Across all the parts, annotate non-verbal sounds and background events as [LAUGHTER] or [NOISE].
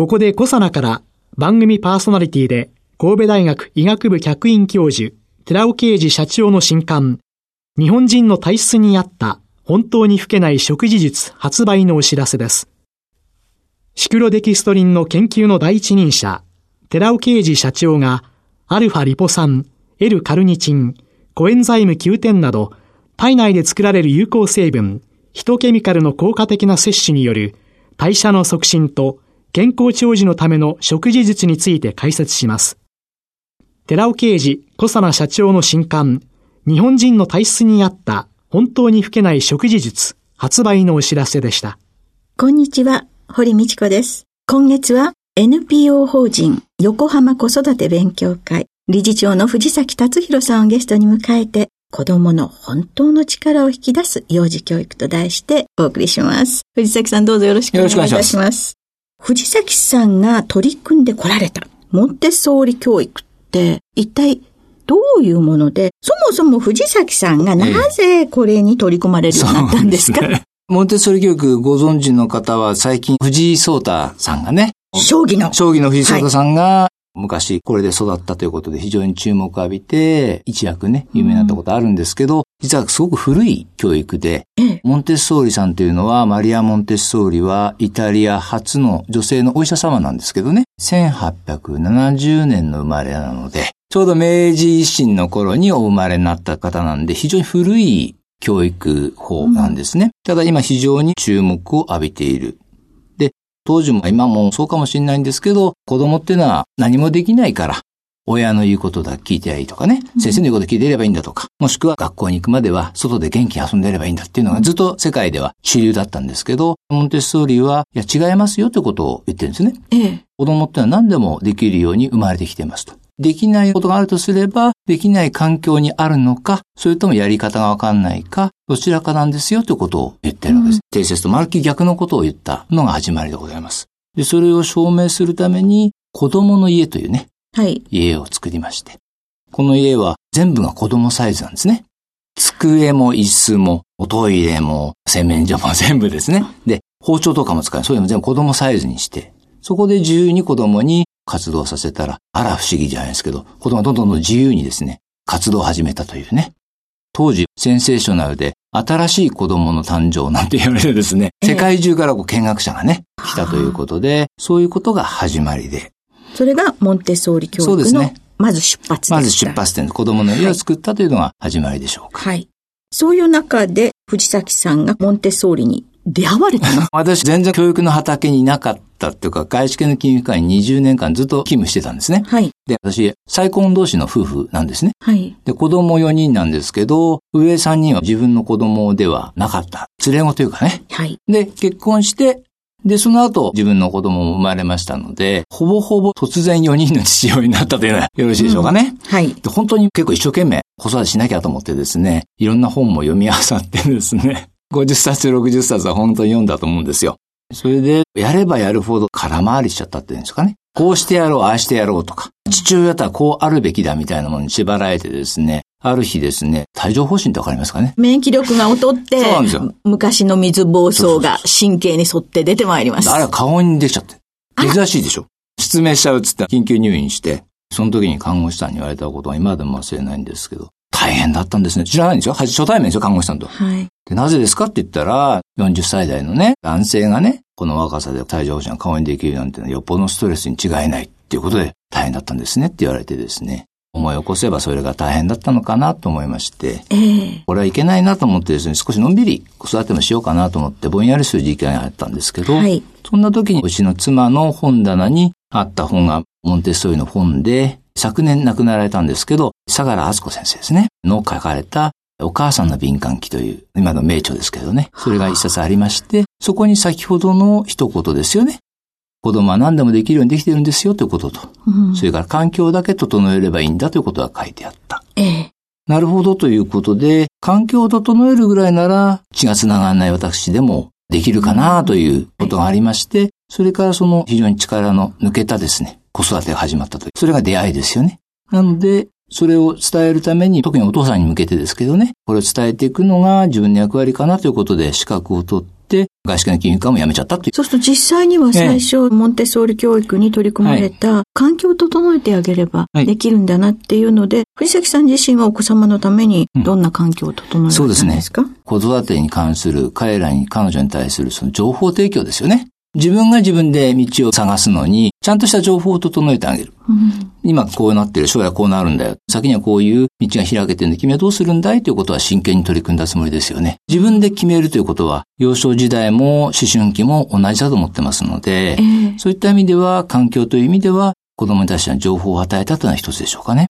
ここでコサナから番組パーソナリティで神戸大学医学部客員教授寺尾啓治社長の新刊日本人の体質に合った本当に老けない食事術発売のお知らせです。シクロデキストリンの研究の第一人者寺尾啓治社長がアルファリポ酸、L カルニチン、コエンザイム Q10 など体内で作られる有効成分、ヒトケミカルの効果的な摂取による代謝の促進と健康長寿のための食事術について解説します。寺尾啓治小佐奈社長の新刊、日本人の体質に合った本当に老けない食事術発売のお知らせでした。こんにちは、堀道子です。今月は NPO 法人横浜子育て勉強会理事長の藤崎達弘さんをゲストに迎えて子供の本当の力を引き出す幼児教育と題してお送りします。藤崎さんどうぞよろしくお願いいたします。藤崎さんが取り組んでこられた。モンテッソーリ教育って一体どういうもので、そもそも藤崎さんがなぜこれに取り込まれるようになったんですか、ええモンテッソーリ教育ご存知の方は最近藤井聡太さんがね、将棋の。将棋の藤井聡太さんが、昔これで育ったということで非常に注目を浴びて、一躍ね、有名になったことあるんですけど、実はすごく古い教育で、モンテッソーリさんというのは、マリア・モンテッソーリはイタリア初の女性のお医者様なんですけどね、1870年の生まれなので、ちょうど明治維新の頃にお生まれになった方なんで、非常に古い教育法なんですね。ただ今非常に注目を浴びている。当時も今もそうかもしれないんですけど、子供っていうのは何もできないから、親の言うことだけ聞いてりゃいいとかね、先生の言うこと聞いていればいいんだとか、もしくは学校に行くまでは外で元気に遊んでいればいいんだっていうのがずっと世界では主流だったんですけど、モンテッソーリーは、いや違いますよということを言ってるんですね。ええ、子供ってのは何でもできるように生まれてきていますと。できないことがあるとすれば、できない環境にあるのか、それともやり方がわかんないか、どちらかなんですよということを言ってるわけです。定説とまるっきり逆のことを言ったのが始まりでございます。で、それを証明するために、子供の家というね、はい。家を作りまして。この家は全部が子供サイズなんですね。机も椅子も、おトイレも、洗面所も全部ですね。で、包丁とかも使う。そういうのも全部子供サイズにして、そこで自由に子供に活動させたら、あら不思議じゃないですけど、子供がどんどんどん自由にですね、活動を始めたというね。当時、センセーショナルで、新しい子供の誕生なんて言われてですね、世界中からこう見学者がね、来たということで、そういうことが始まりで。それがモンテッソーリ教育の、そうですね。まず出発まず出発点、子供の家を作ったというのが始まりでしょうか。はい。そういう中で、藤崎さんがモンテッソーリに出会われたの [LAUGHS] 私全然教育の畑にいなかったっていうか、外資系の金融機関に20年間ずっと勤務してたんですね。はい。で、私、再婚同士の夫婦なんですね。はい。で、子供4人なんですけど、上3人は自分の子供ではなかった。連れ子というかね。はい。で、結婚して、で、その後、自分の子供も生まれましたので、ほぼほぼ突然4人の父親になったというのはよろしいでしょうかね。うん、はい。で、本当に結構一生懸命子育てしなきゃと思ってですね、いろんな本も読み漁ってですね、[LAUGHS] 50冊、60冊は本当に読んだと思うんですよ。それで、やればやるほど空回りしちゃったっていうんですかね。こうしてやろう、ああしてやろうとか、父親とはこうあるべきだみたいなものに縛られてですね、ある日ですね、帯状疱疹ってわかりますかね免疫力が劣って、そうなんですよ。昔の水暴走が神経に沿って出てまいります。あれは顔に出ちゃって。珍しいでしょ失明しちゃうっつって緊急入院して、その時に看護師さんに言われたことは今でも忘れないんですけど、大変だったんですね。知らないんですよ。初対面ですよ、看護師さんと。はい。で、なぜですかって言ったら、40歳代のね、男性がね、この若さで帯状疱疹が顔にできるなんてのはよっぽどのストレスに違いないっていうことで大変だったんですねって言われてですね。思い起こせばそれが大変だったのかなと思いまして、えー、これはいけないなと思ってですね、少しのんびり子育てもしようかなと思ってぼんやりする時期があったんですけど、はい、そんな時にうちの妻の本棚にあった本がモンテッソーリの本で、昨年亡くなられたんですけど、相良敦子先生ですね、の書かれたお母さんの敏感期という、今の名著ですけどね、それが一冊ありまして、そこに先ほどの一言ですよね。子供は何でもできるようにできてるんですよということと、うんそれから環境だけ整えればいいんだということが書いてあった。ええ。なるほどということで、環境を整えるぐらいなら血が繋がらない私でもできるかなということがありまして、それからその非常に力の抜けたですね、子育てが始まったという。それが出会いですよね。なので、それを伝えるために、特にお父さんに向けてですけどね、これを伝えていくのが自分の役割かなということで資格を取って、外資系の金融機関も辞めちゃったという。そうすると実際には最初、モンテッソーリ教育に取り組まれた、環境を整えてあげればはいできるんだなっていうので、藤崎さん自身はお子様のためにどんな環境を整えたんですか、子育てに関する彼らに、彼女に対するその情報提供ですよね。自分が自分で道を探すのに、ちゃんとした情報を整えてあげる。うん今こうなってる、将来こうなるんだよ。先にはこういう道が開けてるんで、君はどうするんだいということは真剣に取り組んだつもりですよね。自分で決めるということは、幼少時代も思春期も同じだと思ってますので、ええそういった意味では、環境という意味では、子供に対しての情報を与えたというのは一つでしょうかね。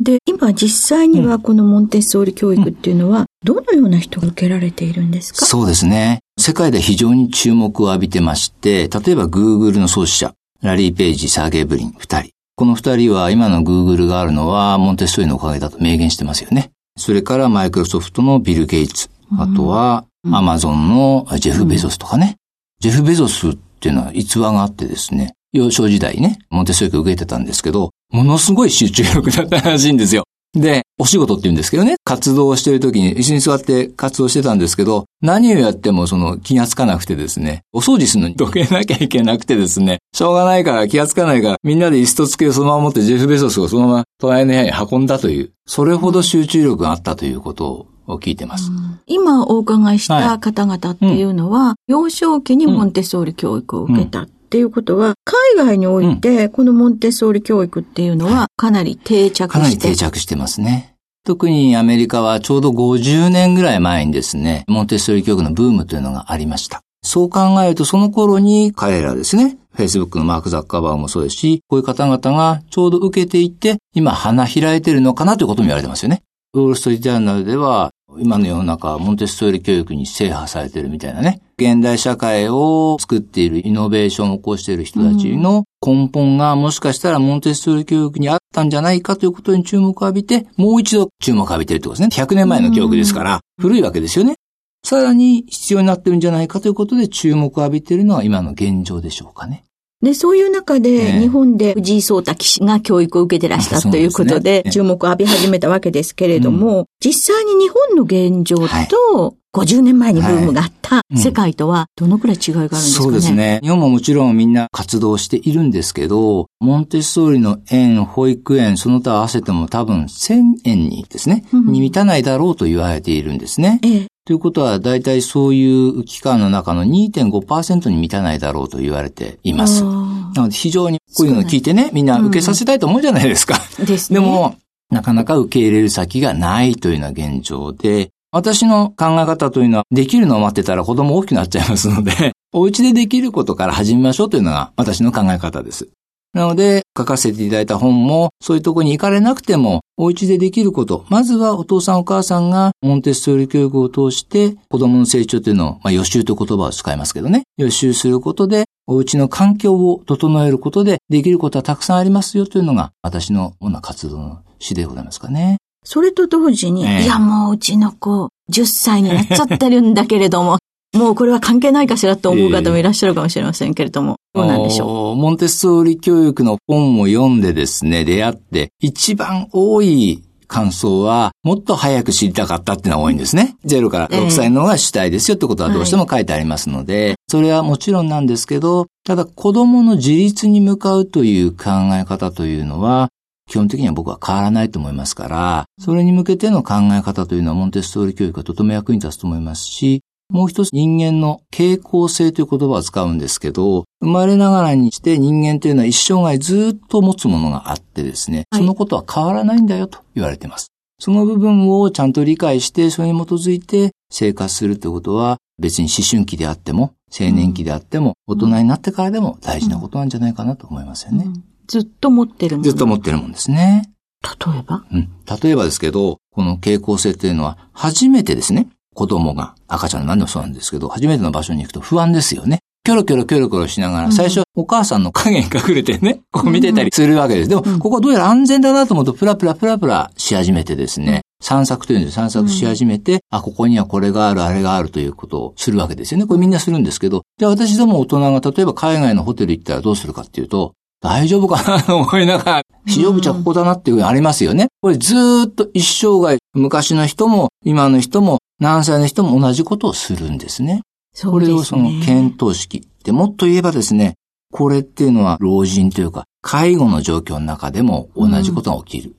で、今実際にはこのモンテッソーリ教育っていうのは、どのような人が受けられているんですか？そうですね。世界で非常に注目を浴びてまして、例えば Google の創始者、ラリー・ペイジ、サーゲイ・ブリン、二人。この二人は今の Google があるのはモンテッソーリのおかげだと明言してますよね。それからマイクロソフトのビル・ゲイツ、あとはアマゾンのジェフ・ベゾスとかね。ジェフ・ベゾスっていうのは逸話があってですね、幼少時代ね、モンテッソーリ教受けてたんですけど、ものすごい集中力だったらしいんですよ。で、お仕事って言うんですけどね、活動をしている時に一緒に座って活動してたんですけど、何をやってもその気がつかなくてですね、お掃除するのにどけなきゃいけなくてですね、しょうがないから気がつかないから、みんなで椅子と机をそのまま持ってジェフ・ベゾスをそのまま隣の部屋に運んだという、それほど集中力があったということを聞いてます。今お伺いしはい。た方々っていうのは、幼少期にモンテッソーリ教育を受けたっていうことは、海外においてこのモンテッソーリ教育っていうのはかなり定着かなりして定着してますね。特にアメリカはちょうど50年ぐらい前にですね、モンテッソーリ教育のブームというのがありました。そう考えるとその頃に彼らですね、Facebook のマーク・ザッカーバーグもそうですし、こういう方々がちょうど受けていて、今花開いてるのかなということも言われてますよね。ウォール・ストリート・ジャーナルでは、今の世の中はモンテッソーリ教育に制覇されてるみたいなね。現代社会を作っているイノベーションを起こしている人たちの根本がもしかしたらモンテッソーリ教育にあったんじゃないかということに注目を浴びて、もう一度注目を浴びているってことですね。100年前の教育ですから、古いわけですよね。さらに必要になってるんじゃないかということで注目を浴びているのが今の現状でしょうかね。で、そういう中で、ええ。日本で藤井聡太棋士が教育を受けてらしたということで注目を浴び始めたわけですけれども、実際に日本の現状はいと、50年前にブームがあったうん世界とは、どのくらい違いがあるんですかね？そうです。ね。日本ももちろんみんな活動しているんですけど、モンテッソーリの園、保育園、その他合わせても多分1000園にですね、うんに満たないだろうと言われているんですね。ええ。ということは、大体そういう期間の中の2.5%に満たないだろうと言われています。あなので非常にこういうのを聞いてね、みんな受けさせたいと思うじゃないですか。ーですね。で、も、なかなか受け入れる先がないというような現状で、私の考え方というのは、できるのを待ってたら子供大きくなっちゃいますので、[LAUGHS] お家でできることから始めましょうというのが私の考え方です。なので、書かせていただいた本も、そういうところに行かれなくても、お家でできること、まずはお父さんお母さんがモンテッソーリ教育を通して、子供の成長というのを、まあ予習という言葉を使いますけどね、予習することで、お家の環境を整えることで、できることはたくさんありますよというのが、私の主な活動の詩でございますかね。それと同時に、ええ。いやもううちの子、10歳になっちゃってるんだけれども、[LAUGHS] もうこれは関係ないかしらと思う方もいらっしゃるかもしれませんけれども、どうなんでしょう？モンテッソーリ教育の本を読んでですね、出会って、一番多い感想は、もっと早く知りたかったっていうのが多いんですね。0から6歳の方が主体ですよってことはどうしても書いてありますので、それはもちろんなんですけど、ただ子供の自立に向かうという考え方というのは、基本的には僕は変わらないと思いますから、それに向けての考え方というのはモンテッソーリ教育がとても役に立つと思いますし、もう一つ人間の傾向性という言葉を使うんですけど、生まれながらにして人間というのは一生涯ずっと持つものがあってですね、はいそのことは変わらないんだよと言われています。その部分をちゃんと理解して、それに基づいて生活するということは、別に思春期であっても、青年期であっても、大人になってからでも大事なことなんじゃないかなと思いますよう、ね。うんずっと持ってるもの。ずっと持ってるもんですね。例えば？うん。例えばですけど、この傾向性というのは、初めてですね、子供が、赤ちゃんなんでもそうなんですけど、初めての場所に行くと不安ですよね。キョロキョロキョロキョロしながら、最初お母さんの影に隠れてね、こう見てたりするわけです。でも、ここどうやら安全だなと思うと、プラプラプラプラし始めてですね、散策というんで散策し始めて、あ、ここにはこれがある、あれがあるということをするわけですよね。これみんなするんですけど、じゃあ私ども大人が例えば海外のホテル行ったらどうするかっていうと、大丈夫かなと思いながら、使用口はここだなっていうのありますよね。これずっと一生涯、昔の人も、今の人も、何歳の人も同じことをするんですね。そうですね。これをその検討式。で、もっと言えばですね、これっていうのは老人というか、介護の状況の中でも同じことが起きる。うん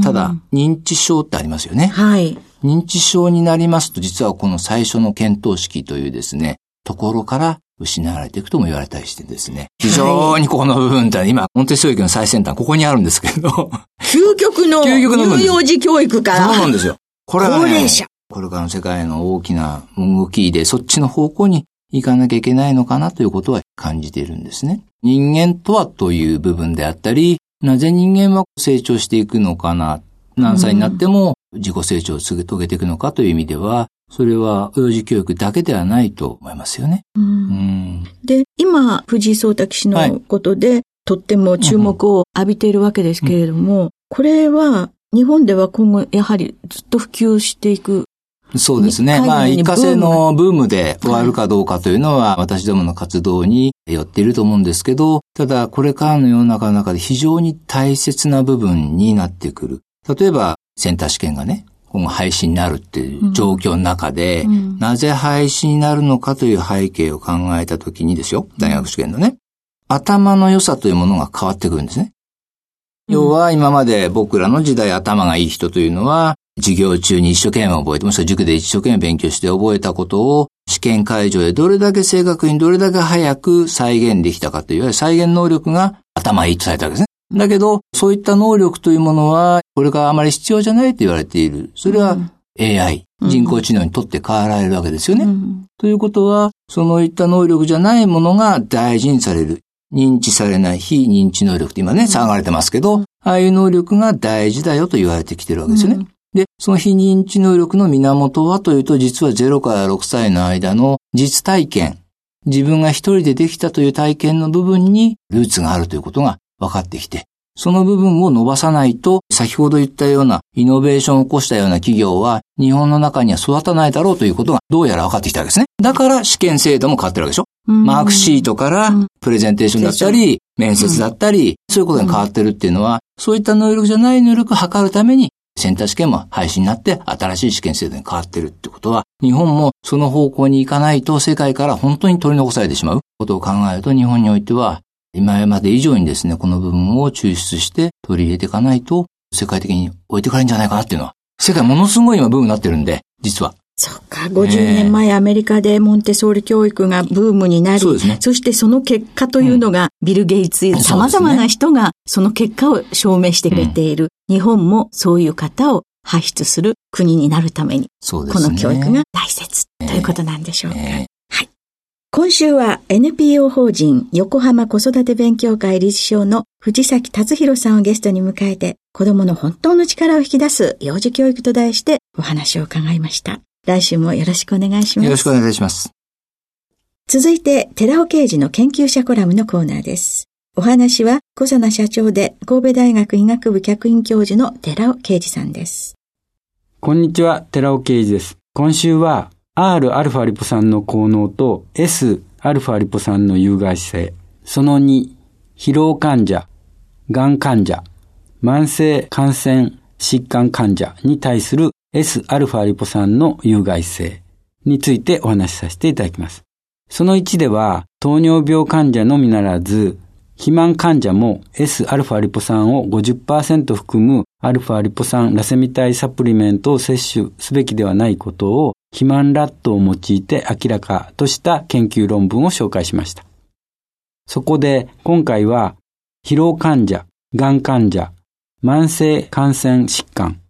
ただ、認知症ってありますよね。はい。認知症になりますと、実はこの最初の検討式というですね、ところから失われていくとも言われたりしてですね。非常にここの部分って今、モンテッソーリ教育の最先端、ここにあるんですけど。究極の究極の乳幼児教育かそうならんですよ。これはね、高齢者。これからの世界の大きな動きで、そっちの方向に行かなきゃいけないのかなということは感じているんですね。人間とはという部分であったり、なぜ人間は成長していくのかな、何歳になっても自己成長を遂げていくのかという意味では、それは幼児教育だけではないと思いますよね。うんうん。で、今、藤井聡太棋士のことで、とっても注目を浴びているわけですけれども、これは、日本では今後、やはりずっと普及していく。そうですね。海まあ、一過性のブームで終わるかどうかというのは、私どもの活動によっていると思うんですけど、ただ、これからの世の中の中で非常に大切な部分になってくる。例えば、センター試験がね、今後廃止になるっていう状況の中で、うん。なぜ廃止になるのかという背景を考えたときにですよ、大学試験のね、頭の良さというものが変わってくるんですね。要は今まで僕らの時代頭がいい人というのは、授業中に一生懸命覚えて、もしくは塾で一生懸命勉強して覚えたことを試験会場でどれだけ正確にどれだけ早く再現できたかという、再現能力が頭いいとされたわけですね。だけど、そういった能力というものは、これがあまり必要じゃないと言われている。それは AI、うん人工知能にとって変わられるわけですよね。うんということは、そのいった能力じゃないものが大事にされる。認知されない非認知能力って今ね、騒がれてますけど、ああいう能力が大事だよと言われてきてるわけですよね。うんで、その非認知能力の源はというと、実は0から6歳の間の実体験、自分が一人でできたという体験の部分にルーツがあるということが分かってきて、その部分を伸ばさないと、先ほど言ったようなイノベーションを起こしたような企業は、日本の中には育たないだろうということがどうやら分かってきたわけですね。だから試験制度も変わってるわけでしょ。うん。マークシートからうん。プレゼンテーションだったり、面接だったり、そういうことが変わってるっていうのは、そういった能力じゃない能力を測るために、センター試験も廃止になって新しい試験制度に変わってるってことは、日本もその方向に行かないと世界から本当に取り残されてしまうことを考えると日本においては、今まで以上にですね、この部分を抽出して取り入れていかないと、世界的に置いてかれるんじゃないかなっていうのは、世界ものすごい今ブームになってるんで、実は。そっか、50年前アメリカでモンテソーリ教育がブームになり、そねしてその結果というのが、ビル・ゲイツ、様々な人がその結果を証明してくれている。日本もそういう方を輩出する国になるために、ね。この教育が大切ということなんでしょうか。え今週は NPO 法人横浜子育て勉強会理事長の藤崎達弘さんをゲストに迎えて子供の本当の力を引き出す幼児教育と題してお話を伺いました。来週もよろしくお願いします。よろしくお願いします。続いて、寺尾刑事の研究者コラムのコーナーです。お話は、小佐奈社長で神戸大学医学部客員教授の寺尾刑事さんです。こんにちは、寺尾啓二です。今週は Rα リポ酸の効能と Sα リポ酸の有害性、その2、疲労患者、がん患者、慢性感染疾患患者に対する Sα リポ酸の有害性についてお話しさせていただきます。その1では、糖尿病患者のみならず、 肥満患者も Sα リポ酸を50%含む α リポ酸ラセミ体サプリメントを摂取すべきではないことを肥満ラットを用いて明らかとした研究論文を紹介しました。そこで今回は疲労患者、がん患者、慢性感染疾患、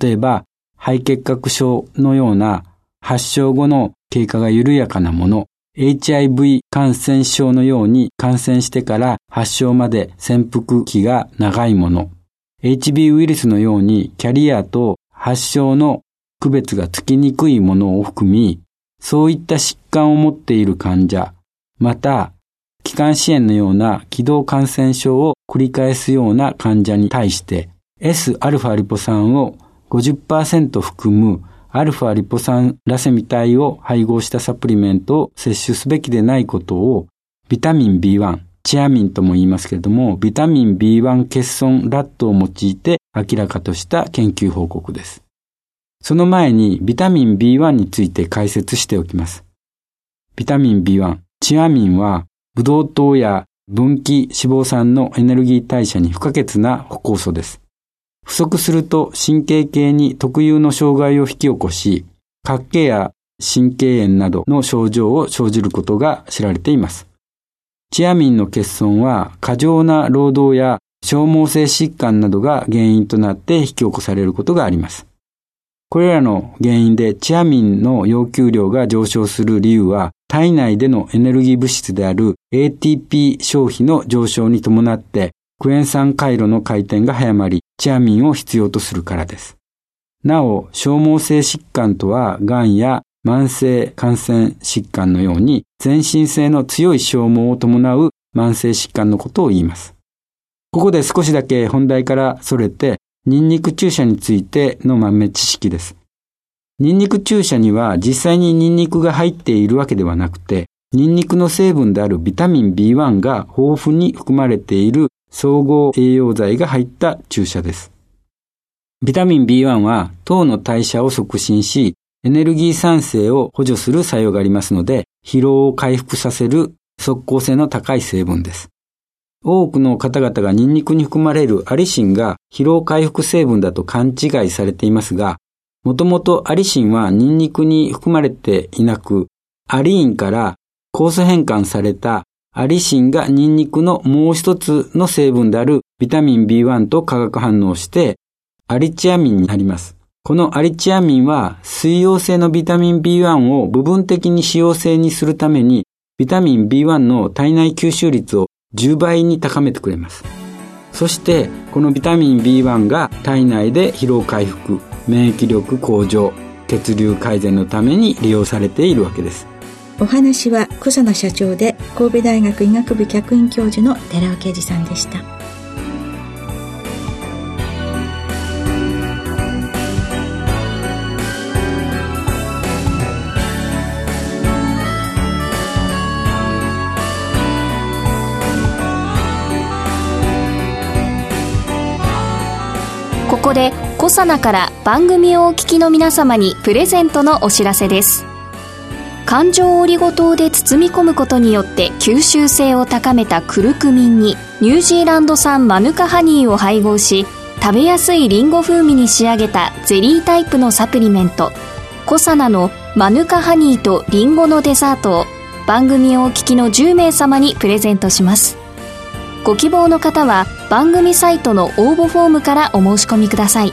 例えば肺結核症のような発症後の経過が緩やかなもの、HIV 感染症のように感染してから発症まで潜伏期が長いもの、HB ウイルスのようにキャリアと発症の区別がつきにくいものを含み、そういった疾患を持っている患者、また、気管支炎のような気道感染症を繰り返すような患者に対して Sα リポ酸を50%含むアルファリポ酸ラセミ体を配合したサプリメントを摂取すべきでないことをビタミン B1、チアミンとも言いますけれども、ビタミン B1 欠損ラットを用いて明らかとした研究報告です。その前にビタミン B1 について解説しておきます。ビタミン B1、チアミンはブドウ糖や分岐脂肪酸のエネルギー代謝に不可欠な歩行素です。不足すると神経系に特有の障害を引き起こし、活気や神経炎などの症状を生じることが知られています。チアミンの欠損は過剰な労働や消耗性疾患などが原因となって引き起こされることがあります。これらの原因でチアミンの要求量が上昇する理由は体内でのエネルギー物質である ATP 消費の上昇に伴ってクエン酸回路の回転が早まりチアミンを必要とするからです。なお、消耗性疾患とは、癌や慢性感染疾患のように、全身性の強い消耗を伴う慢性疾患のことを言います。ここで少しだけ本題からそれて、ニンニク注射についての豆知識です。ニンニク注射には実際にニンニクが入っているわけではなくて、ニンニクの成分であるビタミン B1 が豊富に含まれている総合栄養剤が入った注射です。ビタミン B1 は糖の代謝を促進し、エネルギー産生を補助する作用がありますので、疲労を回復させる即効性の高い成分です。多くの方々がニンニクに含まれるアリシンが疲労回復成分だと勘違いされていますが、もともとアリシンはニンニクに含まれていなく、アリーンから酵素変換されたアリシンがニンニクのもう一つの成分であるビタミン B1 と化学反応してアリチアミンになります。このアリチアミンは水溶性のビタミン B1 を部分的に使用性にするためにビタミン B1 の体内吸収率を10倍に高めてくれます。そしてこのビタミン B1 が体内で疲労回復、免疫力向上、血流改善のために利用されているわけです。お話は小佐野社長で神戸大学医学部客員教授の寺尾啓二さんでした。ここでコサナから番組をお聞きの皆様にプレゼントのお知らせです環状オリゴ糖で包み込むことによって吸収性を高めたクルクミンにニュージーランド産マヌカハニーを配合し食べやすいリンゴ風味に仕上げたゼリータイプのサプリメントコサナのマヌカハニーとリンゴのデザートを番組をお聞きの10名様にプレゼントします。ご希望の方は番組サイトの応募フォームからお申し込みください。